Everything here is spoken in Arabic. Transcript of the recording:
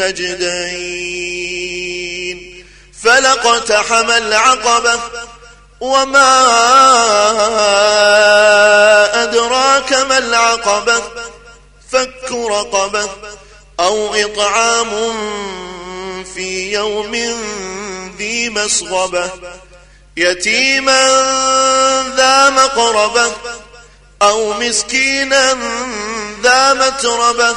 النجدين فلقتحم العقبة وما أدراك ما العقبة؟ فك رقبة أو إطعام في يوم ذي مسغبة. يتيما ذا مقربة أو مسكينا ذا متربة.